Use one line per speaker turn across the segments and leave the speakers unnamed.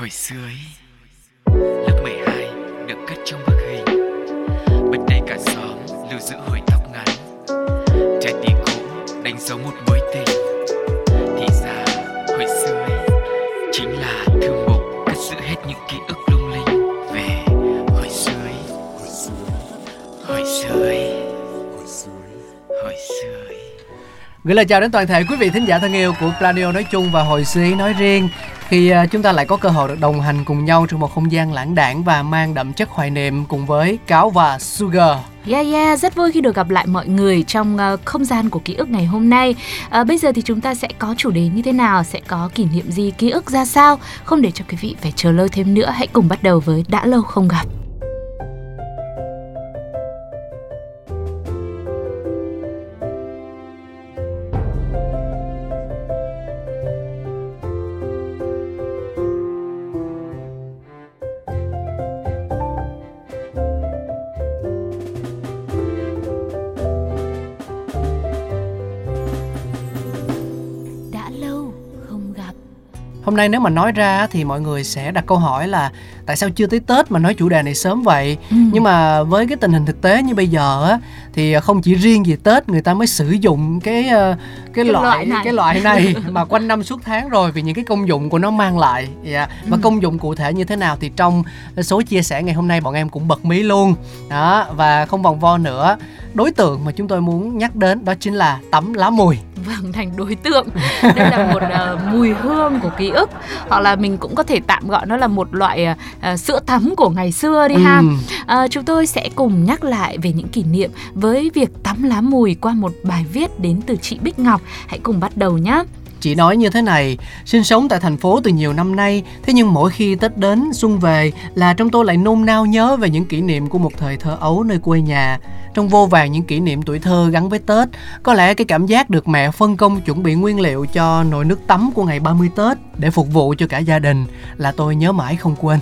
Hồi xưa ấy, lớp 12 được cất trong bức hình. Bên đây cả xóm lưu giữ hồi tóc ngắn. Trái tim cũ đánh dấu một mối tình. Thì ra hồi xưa ấy, chính là thư mục cất giữ hết những ký ức lung linh. Về hồi xưa ấy, hồi xưa ấy, hồi xưa ấy.
Gửi lời chào đến toàn thể quý vị thính giả thân yêu của Planio nói chung và hồi xưa nói riêng khi ờ, chúng ta lại có cơ hội được đồng hành cùng nhau trong một không gian lãng đảng và mang đậm chất hoài niệm cùng với Cáo và Sugar.
Yeah yeah, rất vui khi được gặp lại mọi người trong uh, không gian của ký ức ngày hôm nay. Uh, bây giờ thì chúng ta sẽ có chủ đề như thế nào, sẽ có kỷ niệm gì, ký ức ra sao? Không để cho quý vị phải chờ lâu thêm nữa, hãy cùng bắt đầu với đã lâu không gặp.
Nay nếu mà nói ra thì mọi người sẽ đặt câu hỏi là tại sao chưa tới Tết mà nói chủ đề này sớm vậy?
Ừ.
Nhưng mà với cái tình hình thực tế như bây giờ á thì không chỉ riêng về Tết người ta mới sử dụng cái ờ, cái,
Cái
loại,
loại này.
cái loại này mà quanh năm suốt tháng rồi vì những cái công dụng của nó mang lại. Dạ. Và
Ừ.
công dụng cụ thể như thế nào thì trong số chia sẻ ngày hôm nay bọn em cũng bật mí luôn. Đó và không vòng vo nữa. Đối tượng mà chúng tôi muốn nhắc đến đó chính là tắm lá mùi.
Vâng, thành đối tượng. Đây là một ờ, mùi hương của ký ức hoặc là mình cũng có thể tạm gọi nó là một loại ờ, sữa tắm của ngày xưa đi ha.
Ừm.
À, chúng tôi sẽ cùng nhắc lại về những kỷ niệm với việc tắm lá mùi qua một bài viết đến từ chị Bích Ngọc. Hãy cùng bắt đầu nhé.
Chị nói như thế này, sinh sống tại thành phố từ nhiều năm nay, thế nhưng mỗi khi Tết đến, xuân về là trong tôi lại nôn nao nhớ về những kỷ niệm của một thời thơ ấu nơi quê nhà. Trong vô vàng những kỷ niệm tuổi thơ gắn với Tết, có lẽ cái cảm giác được mẹ phân công chuẩn bị nguyên liệu cho nồi nước tắm của ngày 30 Tết để phục vụ cho cả gia đình là tôi nhớ mãi không quên.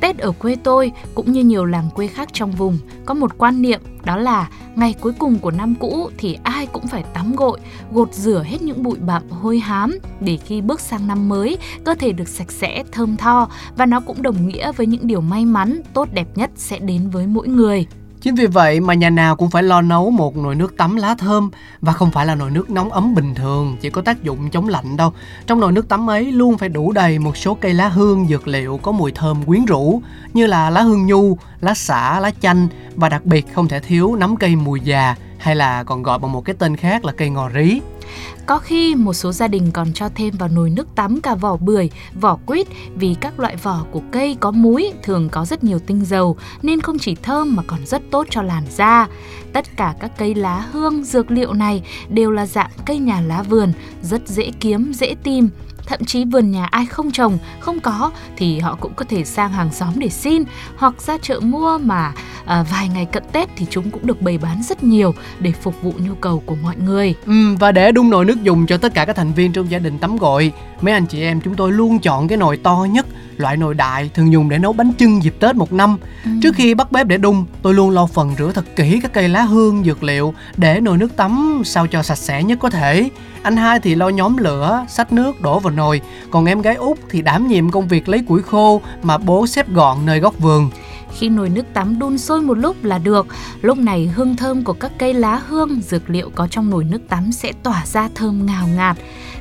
Tết ở quê tôi cũng như nhiều làng quê khác trong vùng có một quan niệm đó là ngày cuối cùng của năm cũ thì ai cũng phải tắm gội, gột rửa hết những bụi bặm hôi hám để khi bước sang năm mới cơ thể được sạch sẽ, thơm tho và nó cũng đồng nghĩa với những điều may mắn, tốt đẹp nhất sẽ đến với mỗi người.
Chính vì vậy mà nhà nào cũng phải lo nấu một nồi nước tắm lá thơm và không phải là nồi nước nóng ấm bình thường, chỉ có tác dụng chống lạnh đâu. Trong nồi nước tắm ấy luôn phải đủ đầy một số cây lá hương dược liệu có mùi thơm quyến rũ như là lá hương nhu, lá xả, lá chanh và đặc biệt không thể thiếu nắm cây mùi già hay là còn gọi bằng một cái tên khác là cây ngò rí.
Có khi một số gia đình còn cho thêm vào nồi nước tắm cả vỏ bưởi, vỏ quýt vì các loại vỏ của cây có múi thường có rất nhiều tinh dầu nên không chỉ thơm mà còn rất tốt cho làn da. Tất cả các cây lá hương, dược liệu này đều là dạng cây nhà lá vườn, rất dễ kiếm, dễ tìm. Thậm chí vườn nhà ai không trồng, không có thì họ cũng có thể sang hàng xóm để xin hoặc ra chợ mua mà à, vài ngày cận Tết thì chúng cũng được bày bán rất nhiều để phục vụ nhu cầu của mọi người.
Ừm, và để đun nồi nước dùng cho tất cả các thành viên trong gia đình tắm gội, mấy anh chị em chúng tôi luôn chọn cái nồi to nhất, loại nồi đại thường dùng để nấu bánh chưng dịp Tết một năm. Trước khi bắt bếp để đun, tôi luôn lau phần rửa thật kỹ các cây lá hương, dược liệu để nồi nước tắm sao cho sạch sẽ nhất có thể. Anh hai thì lo nhóm lửa, xách nước đổ vào nồi, còn em gái út thì đảm nhiệm công việc lấy củi khô mà bố xếp gọn nơi góc vườn.
Khi nồi nước tắm đun sôi một lúc là được. Lúc này hương thơm của các cây lá hương, dược liệu có trong nồi nước tắm sẽ tỏa ra thơm ngào ngạt.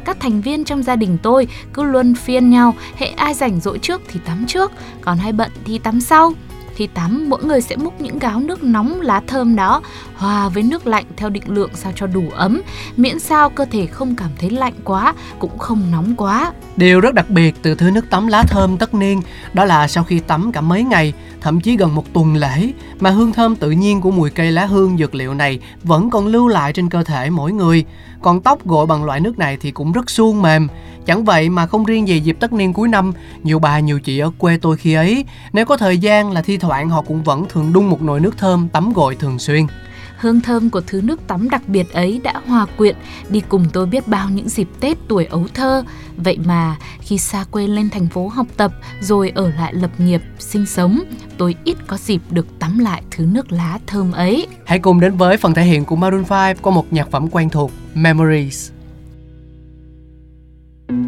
Các thành viên trong gia đình tôi cứ luân phiên nhau, hệ ai rảnh rỗi trước thì tắm trước, còn hay bận thì tắm sau. Khi tắm, mỗi người sẽ múc những gáo nước nóng lá thơm đó hòa với nước lạnh theo định lượng sao cho đủ ấm, miễn sao cơ thể không cảm thấy lạnh quá, cũng không nóng quá.
Điều rất đặc biệt từ thứ nước tắm lá thơm tất niên đó là sau khi tắm cả mấy ngày, thậm chí gần một tuần lễ mà hương thơm tự nhiên của mùi cây lá hương dược liệu này vẫn còn lưu lại trên cơ thể mỗi người. Còn tóc gội bằng loại nước này thì cũng rất suôn mềm. Chẳng vậy mà không riêng gì dịp tất niên cuối năm, nhiều bà nhiều chị ở quê tôi khi ấy, nếu có thời gian là thi thoảng họ cũng vẫn thường đun một nồi nước thơm tắm gội thường xuyên.
Hương thơm của thứ nước tắm đặc biệt ấy đã hòa quyện đi cùng tôi biết bao những dịp Tết tuổi ấu thơ. Vậy mà khi xa quê lên thành phố học tập rồi ở lại lập nghiệp, sinh sống, tôi ít có dịp được tắm lại thứ nước lá thơm ấy.
Hãy cùng đến với phần thể hiện của Maroon 5 qua một nhạc phẩm quen thuộc Memories. Here's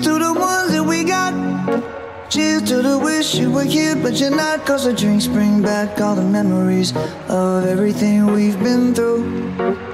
to the ones that we got.
Cheers to the wish you were here, but you're not. Cause the drinks bring back all the memories of everything we've been through.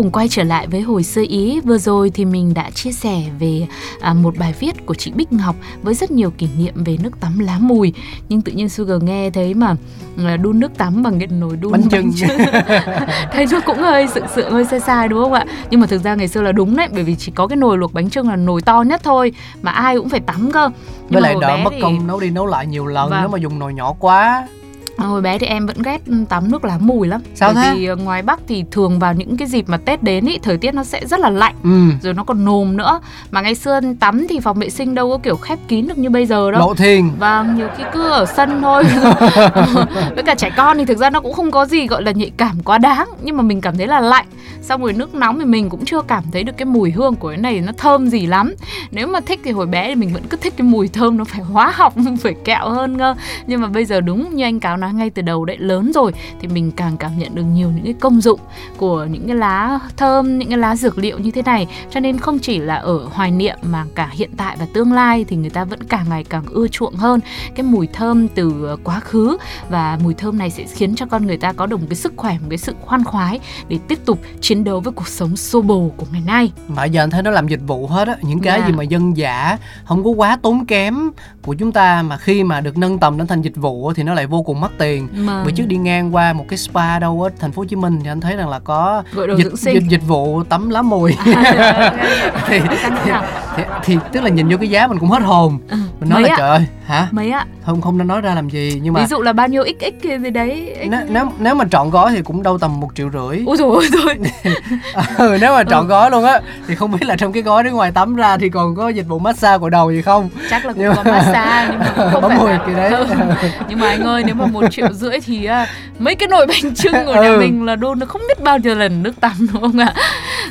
Cùng quay trở lại với hồi sơ ý. Vừa rồi thì mình đã chia sẻ về à, một bài viết của chị Bích Ngọc với rất nhiều kỷ niệm về nước tắm lá mùi. Nhưng tự nhiên Sugar nghe thấy mà à, đun nước tắm bằng cái nồi đun
Bánh chưng.
thấy nó cũng hơi sự sự hơi sai sai đúng không ạ? Nhưng mà thực ra ngày xưa là đúng đấy, bởi vì chỉ có cái nồi luộc bánh chưng là nồi to nhất thôi mà ai cũng phải tắm cơ. Nhưng
với lại đỡ mất
thì-
công nấu đi nấu lại nhiều lần
Vâng.
nếu mà dùng nồi nhỏ quá
hồi bé thì em vẫn ghét tắm nước lá mùi lắm.
Sao
bởi
thế?
vì ờ, ngoài Bắc thì thường vào những cái dịp mà Tết đến ý thời tiết nó sẽ rất là lạnh
ừ.
rồi nó còn nồm nữa. Mà ngày xưa tắm thì phòng vệ sinh đâu có kiểu khép kín được như bây giờ đâu.
Lộ thiên
Vâng, nhiều khi cứ ở sân thôi. Với cả trẻ con thì thực ra nó cũng không có gì gọi là nhạy cảm quá đáng Nhưng mà mình cảm thấy là lạnh. Xong rồi nước nóng thì mình cũng chưa cảm thấy được cái mùi hương của cái này nó thơm gì lắm. Nếu mà thích thì hồi bé thì mình vẫn cứ thích cái mùi thơm nó phải hóa học, phải kẹo hơn cơ. Nhưng mà bây giờ đúng như anh Cáo nói ngay từ đầu đấy Lớn rồi thì mình càng cảm nhận được nhiều những cái công dụng của những cái lá thơm, những cái lá dược liệu như thế này Cho nên không chỉ là ở hoài niệm mà cả hiện tại và tương lai thì người ta vẫn càng ngày càng ưa chuộng hơn cái mùi thơm từ quá khứ và mùi thơm này sẽ khiến cho con người ta có được một cái sức khỏe, một cái sự khoan khoái để tiếp tục chiến đấu với cuộc sống xô bồ của ngày nay.
mà giờ anh thấy nó làm dịch vụ hết á những cái
Dạ.
gì mà dân dã không có quá tốn kém của chúng ta mà khi mà được nâng tầm lên thành dịch vụ thì nó lại vô cùng mắc tiền
Mà
bữa trước đi ngang qua một cái spa đâu ở thành phố Hồ Chí Minh thì anh thấy rằng là có dịch, dịch dịch vụ tắm lá mùi thì, thì, thì, thì tức là nhìn vô cái giá mình cũng hết hồn
Ừ,
mình nói
mấy
là
ạ?
trời ơi hả
mấy ạ?
không không nên nói ra làm gì nhưng mà
Ví dụ là bao nhiêu xx gì đấy. X...
nếu, nếu nếu mà trọn gói thì cũng đâu tầm một triệu rưỡi
Ôi ôi rồi.
ừ, nếu mà trọn gói luôn á thì không biết là trong cái gói đó ngoài tắm ra thì còn có dịch vụ massage của đầu gì không
Chắc là cũng
Nhưng
có
mà-
massage nhưng mà cũng không
Bấm
phải
mùi
là...
kỳ đấy.
Ừ. Nhưng mà anh ơi nếu mà một triệu rưỡi thì à, mấy cái nồi bánh trưng của nhà
Ừ.
mình là đun nó không biết bao nhiêu lần nước tắm đúng không ạ?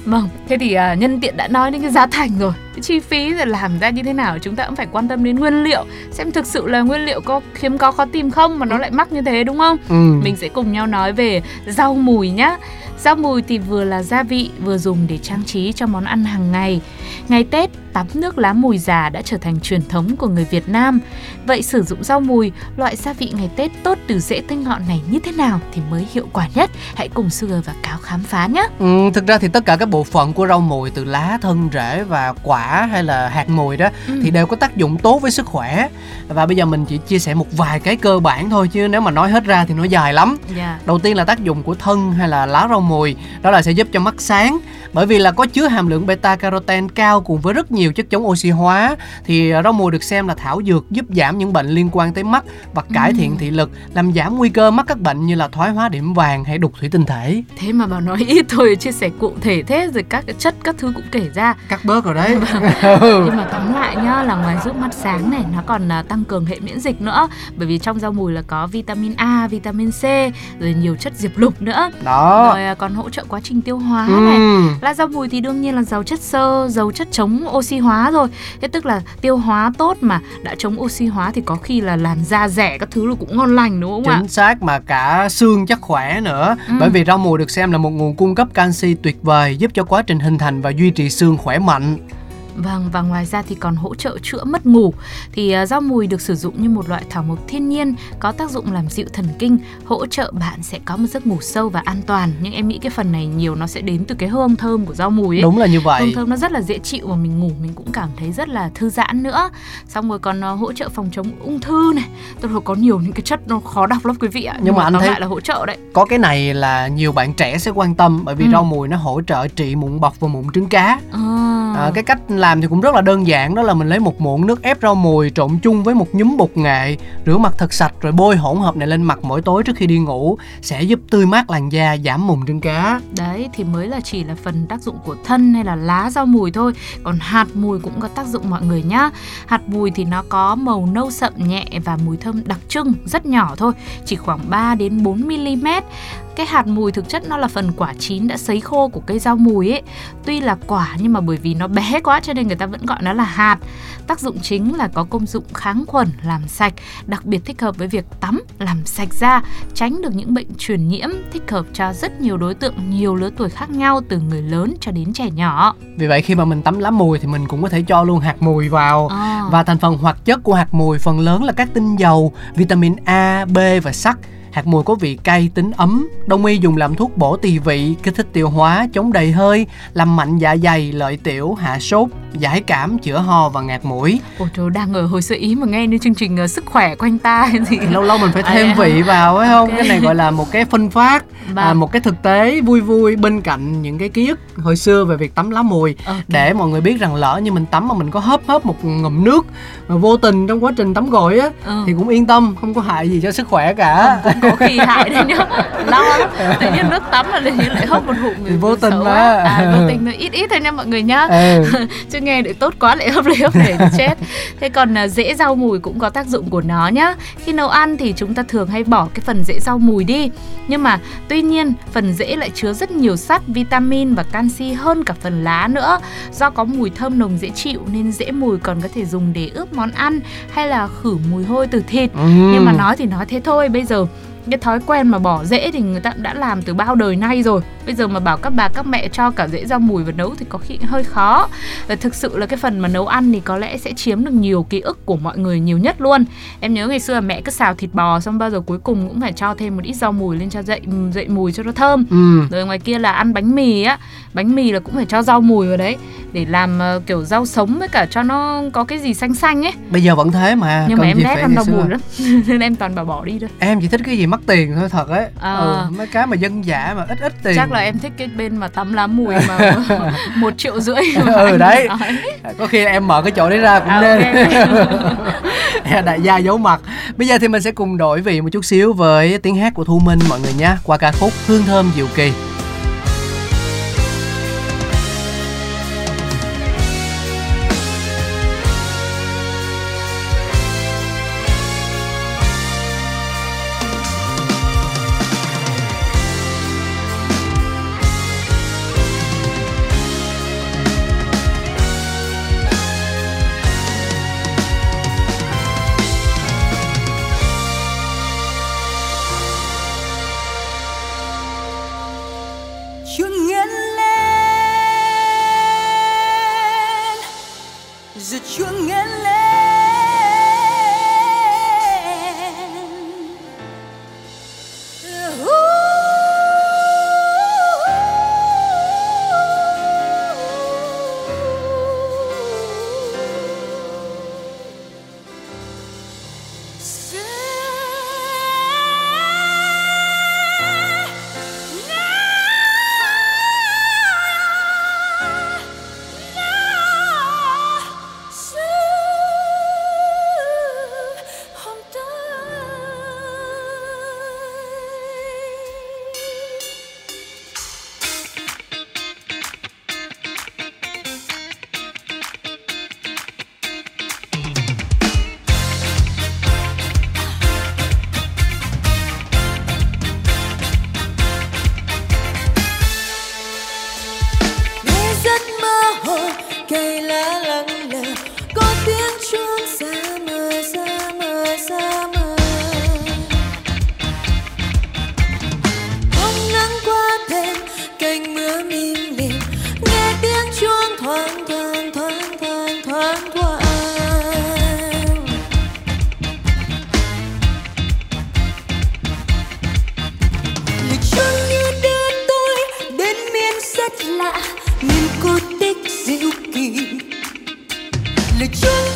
Vâng, thế thì à, nhân tiện đã nói đến cái giá thành rồi cái chi phí rồi làm ra như thế nào chúng ta cũng phải quan tâm đến nguyên liệu xem thực sự là nguyên liệu có khiếm có khó tìm không mà nó lại mắc như thế đúng không
ừ.
mình sẽ cùng nhau nói về rau mùi nhá Rau mùi thì vừa là gia vị, vừa dùng để trang trí cho món ăn hàng ngày. Ngày Tết, tắm nước lá mùi già đã trở thành truyền thống của người Việt Nam. Vậy sử dụng rau mùi, loại gia vị ngày Tết tốt từ rễ tinh ngọn này như thế nào thì mới hiệu quả nhất? Hãy cùng Sugar và Cáo khám phá nhé.
Ừ, thực ra thì tất cả các bộ phận của rau mùi từ lá, thân, rễ và quả hay là hạt mùi đó ừ. thì đều có tác dụng tốt với sức khỏe. Và bây giờ mình chỉ chia sẻ một vài cái cơ bản thôi chứ nếu mà nói hết ra thì nó dài lắm. Yeah. Dạ. Đầu tiên là tác dụng của thân hay là lá rau mùi đó là sẽ giúp cho mắt sáng bởi vì là có chứa hàm lượng beta carotene cao cùng với rất nhiều chất chống oxy hóa thì rau mùi được xem là thảo dược giúp giảm những bệnh liên quan tới mắt và cải thiện thị lực làm giảm nguy cơ mắc các bệnh như là thoái hóa điểm vàng hay đục thủy tinh thể
thế mà bảo nói ít thôi chia sẻ cụ thể thế rồi các cái chất các thứ cũng kể ra
cắt bớt rồi đấy
nhưng mà tóm lại nhá là ngoài giúp mắt sáng này nó còn à, tăng cường hệ miễn dịch nữa. Bởi vì trong rau mùi là có vitamin A vitamin C rồi nhiều chất diệp lục nữa.
Đó.
Rồi à, còn hỗ trợ quá trình tiêu hóa ừ. này. Lá rau mùi thì đương nhiên là giàu chất xơ giàu chất chống oxy hóa rồi. Thế tức là tiêu hóa tốt mà đã chống oxy hóa thì có khi là làn da rẻ các thứ là cũng ngon lành đúng không
chính
ạ?
Chính xác mà cả xương chắc khỏe nữa. Ừ. bởi vì rau mùi được xem là một nguồn cung cấp canxi tuyệt vời giúp cho quá trình hình thành và duy trì xương khỏe mạnh
Vâng và ngoài ra thì còn hỗ trợ chữa mất ngủ. Thì uh, rau mùi được sử dụng như một loại thảo mộc thiên nhiên có tác dụng làm dịu thần kinh, hỗ trợ bạn sẽ có một giấc ngủ sâu và an toàn. Nhưng em nghĩ cái phần này nhiều nó sẽ đến từ cái hương thơm của rau mùi ấy.
Đúng là như vậy.
Hương thơm nó rất là dễ chịu và mình ngủ mình cũng cảm thấy rất là thư giãn nữa. Xong rồi còn uh, hỗ trợ phòng chống ung thư này. Là có nhiều những cái chất nó khó đọc lắm quý vị ạ. Nhưng, mà, mà anh thấy lại là hỗ trợ đấy.
Có cái này là nhiều bạn trẻ sẽ quan tâm bởi vì ừ. rau mùi nó hỗ trợ trị mụn bọc và mụn trứng cá. À. À, cái cách làm làm thì cũng rất là đơn giản, đó là mình lấy một muỗng nước ép rau mùi trộn chung với một nhúm bột nghệ, rửa mặt thật sạch rồi bôi hỗn hợp này lên mặt mỗi tối trước khi đi ngủ, sẽ giúp tươi mát làn da, giảm mụn trứng cá.
Đấy, thì mới là chỉ là phần tác dụng của thân hay là lá rau mùi thôi. Còn hạt mùi cũng có tác dụng mọi người nhá. Hạt mùi thì nó có màu nâu sậm nhẹ và mùi thơm đặc trưng, rất nhỏ thôi, chỉ khoảng 3 đến 4 mm cái hạt mùi thực chất nó là phần quả chín đã sấy khô của cây rau mùi ấy. Tuy là quả nhưng mà bởi vì nó bé quá cho nên người ta vẫn gọi nó là hạt. Tác dụng chính là có công dụng kháng khuẩn làm sạch đặc biệt thích hợp với việc tắm làm sạch da tránh được những bệnh truyền nhiễm thích hợp cho rất nhiều đối tượng nhiều lứa tuổi khác nhau từ người lớn cho đến trẻ nhỏ.
Vì vậy khi mà mình tắm lá mùi thì mình cũng có thể cho luôn hạt mùi vào. À. và thành phần hoạt chất của hạt mùi phần lớn là các tinh dầu vitamin A, B và sắt Hạt mùi có vị cay tính ấm, đông y dùng làm thuốc bổ tỳ vị, kích thích tiêu hóa, chống đầy hơi, làm mạnh dạ dày, lợi tiểu, hạ sốt, giải cảm, chữa ho và ngạt mũi.
Ôi trời, đang ở hồi sơ ý mà nghe như chương trình uh, sức khỏe quanh ta gì
lâu lâu mình phải thêm à, vị vào phải không? Okay. Cái này gọi là một cái phân phát, à, vâng. một cái thực tế vui vui bên cạnh những cái ký ức hồi xưa về việc tắm lá mùi okay. để mọi người biết rằng lỡ như mình tắm mà mình có hớp hớp một ngụm nước mà vô tình trong quá trình tắm gội á ừ. thì cũng yên tâm, không có hại gì cho sức khỏe cả.
Ừ, có khi hại đấy nhá lo lắm. Tự nhiên nước tắm là liền lại hốc một hụm
thì vô tình mà.
à, vô tình nó ít ít thôi nha mọi người nhá. Ừ. chứ nghe để tốt quá lại hấp lấy hấp để chết. Thế còn à, rễ rau mùi cũng có tác dụng của nó nhá. Khi nấu ăn thì chúng ta thường hay bỏ cái phần rễ rau mùi đi. Nhưng mà tuy nhiên phần rễ lại chứa rất nhiều sắt vitamin và canxi hơn cả phần lá nữa. Do có mùi thơm nồng dễ chịu nên rễ mùi còn có thể dùng để ướp món ăn hay là khử mùi hôi từ thịt. Ừ. nhưng mà nói thì nói thế thôi. Bây giờ cái thói quen mà bỏ rễ thì người ta đã làm từ bao đời nay rồi. Bây giờ mà bảo các bà các mẹ cho cả rễ rau mùi vào nấu thì có khi hơi khó. Và thực sự là cái phần mà nấu ăn thì có lẽ sẽ chiếm được nhiều ký ức của mọi người nhiều nhất luôn. Em nhớ ngày xưa là mẹ cứ xào thịt bò xong bao giờ cuối cùng cũng phải cho thêm một ít rau mùi lên cho dậy dậy mùi cho nó thơm. Ừ. rồi ngoài kia là ăn bánh mì á. Bánh mì là cũng phải cho rau mùi vào đấy để làm uh, kiểu rau sống với cả cho nó có cái gì xanh xanh ấy.
Bây giờ vẫn thế mà
nhưng mà em ghét ăn rau mùi lắm nên em toàn bảo bỏ đi thôi.
Em chỉ thích cái gì mắc tiền thôi thật ấy. À. ừ, mấy cái mà dân dã mà ít ít tiền.
Chắc là em thích cái bên mà tắm lá mùi mà một triệu rưỡi
ừ đấy. nói. có khi em mở cái chỗ đấy ra cũng à, nên. okay. đại gia giấu mặt. Bây giờ thì mình sẽ cùng đổi vị một chút xíu với tiếng hát của thu minh mọi người nhé qua ca khúc hương thơm diệu kỳ you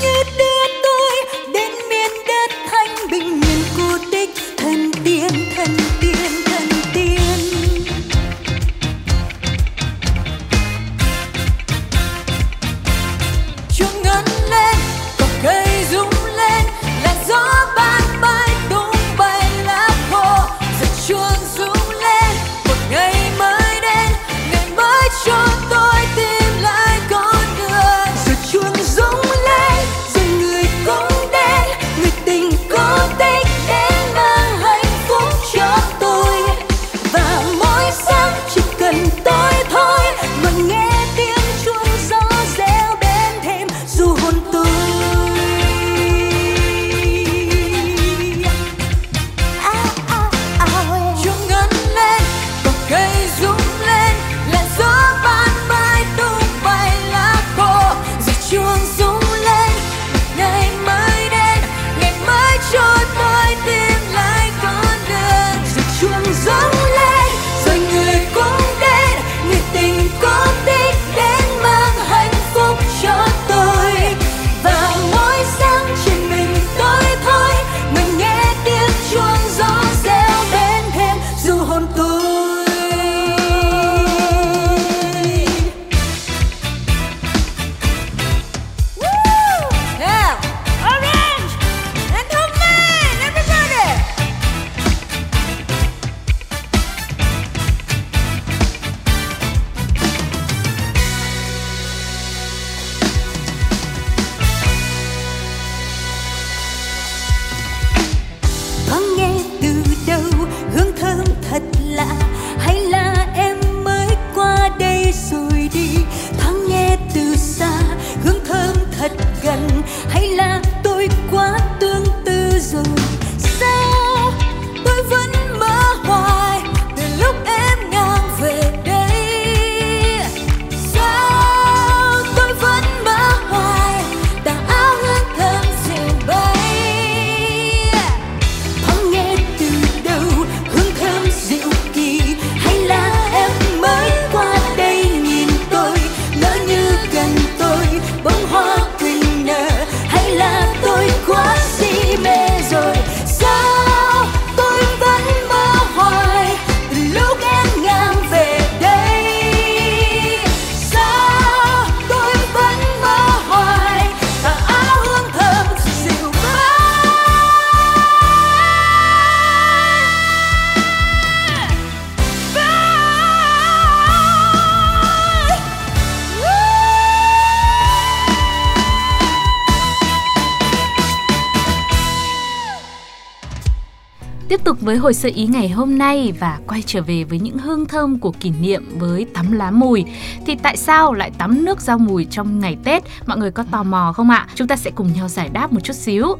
Tiếp tục với hồi sơ ý ngày hôm nay và quay trở về với những hương thơm của kỷ niệm với tắm lá mùi. Thì tại sao lại tắm nước rau mùi trong ngày Tết? Mọi người có tò mò không ạ? Chúng ta sẽ cùng nhau giải đáp một chút xíu.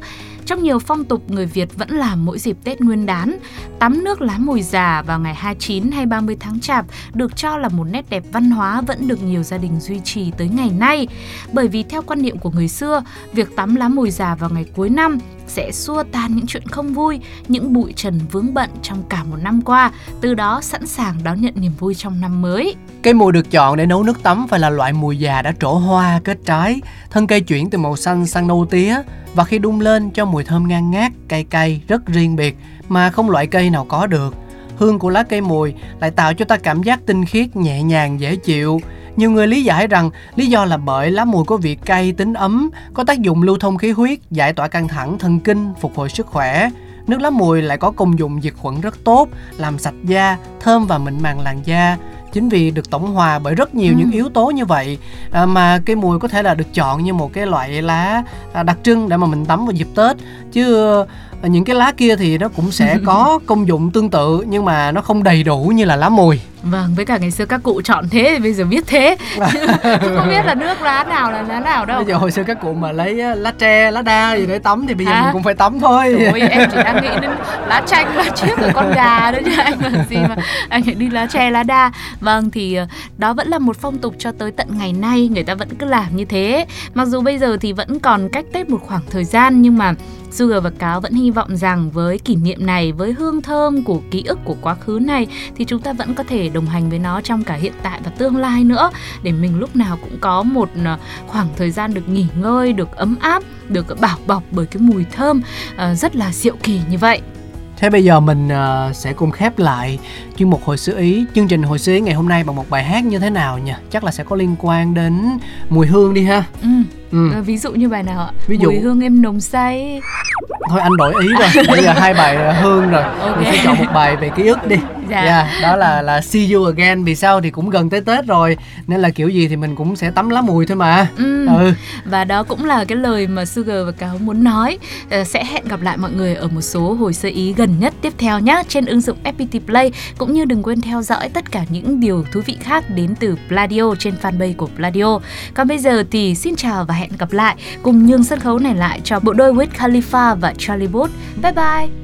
Trong nhiều phong tục người Việt vẫn làm mỗi dịp Tết Nguyên đán, tắm nước lá mùi già vào ngày 29 hay 30 tháng Chạp được cho là một nét đẹp văn hóa vẫn được nhiều gia đình duy trì tới ngày nay. Bởi vì theo quan niệm của người xưa, việc tắm lá mùi già vào ngày cuối năm sẽ xua tan những chuyện không vui, những bụi trần vướng bận trong cả một năm qua, từ đó sẵn sàng đón nhận niềm vui trong năm mới.
Cây mùi được chọn để nấu nước tắm phải là loại mùi già đã trổ hoa, kết trái, thân cây chuyển từ màu xanh sang nâu tía và khi đun lên cho mùi thơm ngang ngát, cay cay rất riêng biệt mà không loại cây nào có được. Hương của lá cây mùi lại tạo cho ta cảm giác tinh khiết, nhẹ nhàng, dễ chịu. Nhiều người lý giải rằng lý do là bởi lá mùi có vị cay, tính ấm, có tác dụng lưu thông khí huyết, giải tỏa căng thẳng, thần kinh, phục hồi sức khỏe. Nước lá mùi lại có công dụng diệt khuẩn rất tốt, làm sạch da, thơm và mịn màng làn da, chính vì được tổng hòa bởi rất nhiều ừ. những yếu tố như vậy à, mà cây mùi có thể là được chọn như một cái loại lá à, đặc trưng để mà mình tắm vào dịp tết chứ à, những cái lá kia thì nó cũng sẽ có công dụng tương tự nhưng mà nó không đầy đủ như là lá mùi
Vâng, với cả ngày xưa các cụ chọn thế thì bây giờ biết thế. Không biết là nước lá nào là lá nào đâu.
Bây giờ hồi xưa các cụ mà lấy lá tre, lá đa gì để tắm thì bây giờ à? mình cũng phải tắm thôi.
Trời ơi, em chỉ đang nghĩ đến lá chanh, lá chiếc của con gà đó chứ anh làm gì mà anh lại đi lá tre, lá đa. Vâng, thì ờ, đó vẫn là một phong tục cho tới tận ngày nay Người ta vẫn cứ làm như thế. Mặc dù bây giờ thì vẫn còn cách Tết một khoảng thời gian Nhưng mà Sugar và Cáo vẫn hy vọng rằng với kỷ niệm này, với hương thơm của ký ức của quá khứ này thì chúng ta vẫn có thể đồng hành với nó trong cả hiện tại và tương lai nữa để mình lúc nào cũng có một ờ, khoảng thời gian được nghỉ ngơi, được ấm áp, được bảo bọc bởi cái mùi thơm ờ, rất là diệu kỳ như vậy.
Thế bây giờ mình uh, sẽ cùng khép lại chuyên mục hồi xưa ý chương trình hồi xưa ý ngày hôm nay bằng một bài hát như thế nào nhỉ? Chắc là sẽ có liên quan đến mùi hương đi ha.
Ừ. Ừ. À, ví dụ như bài nào ạ? Ví dụ mùi hương em nồng say.
Thôi anh đổi ý rồi. Bây giờ hai bài hương rồi. Okay. Mình sẽ chọn một bài về ký ức đi. Dạ. Yeah, đó là là See You Again vì sao thì cũng gần tới Tết rồi nên là kiểu gì thì mình cũng sẽ tắm lá mùi thôi mà.
Ừ. ừ. Và đó cũng là cái lời mà Sugar và Cáo muốn nói. À, sẽ hẹn gặp lại mọi người ở một số hồi sơ ý gần nhất tiếp theo nhé trên ứng dụng FPT Play cũng như đừng quên theo dõi tất cả những điều thú vị khác đến từ Pladio trên fanpage của Pladio. Còn bây giờ thì xin chào và hẹn gặp lại cùng nhường sân khấu này lại cho bộ đôi Wiz Khalifa và Charlie Puth. Bye bye.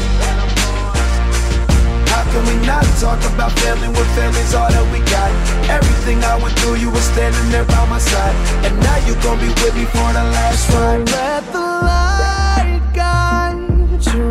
can we not talk about family when family's all that we got? Everything I went through, you were standing there by my side. And now you gon' be with me for the last ride.
So let the light guide you.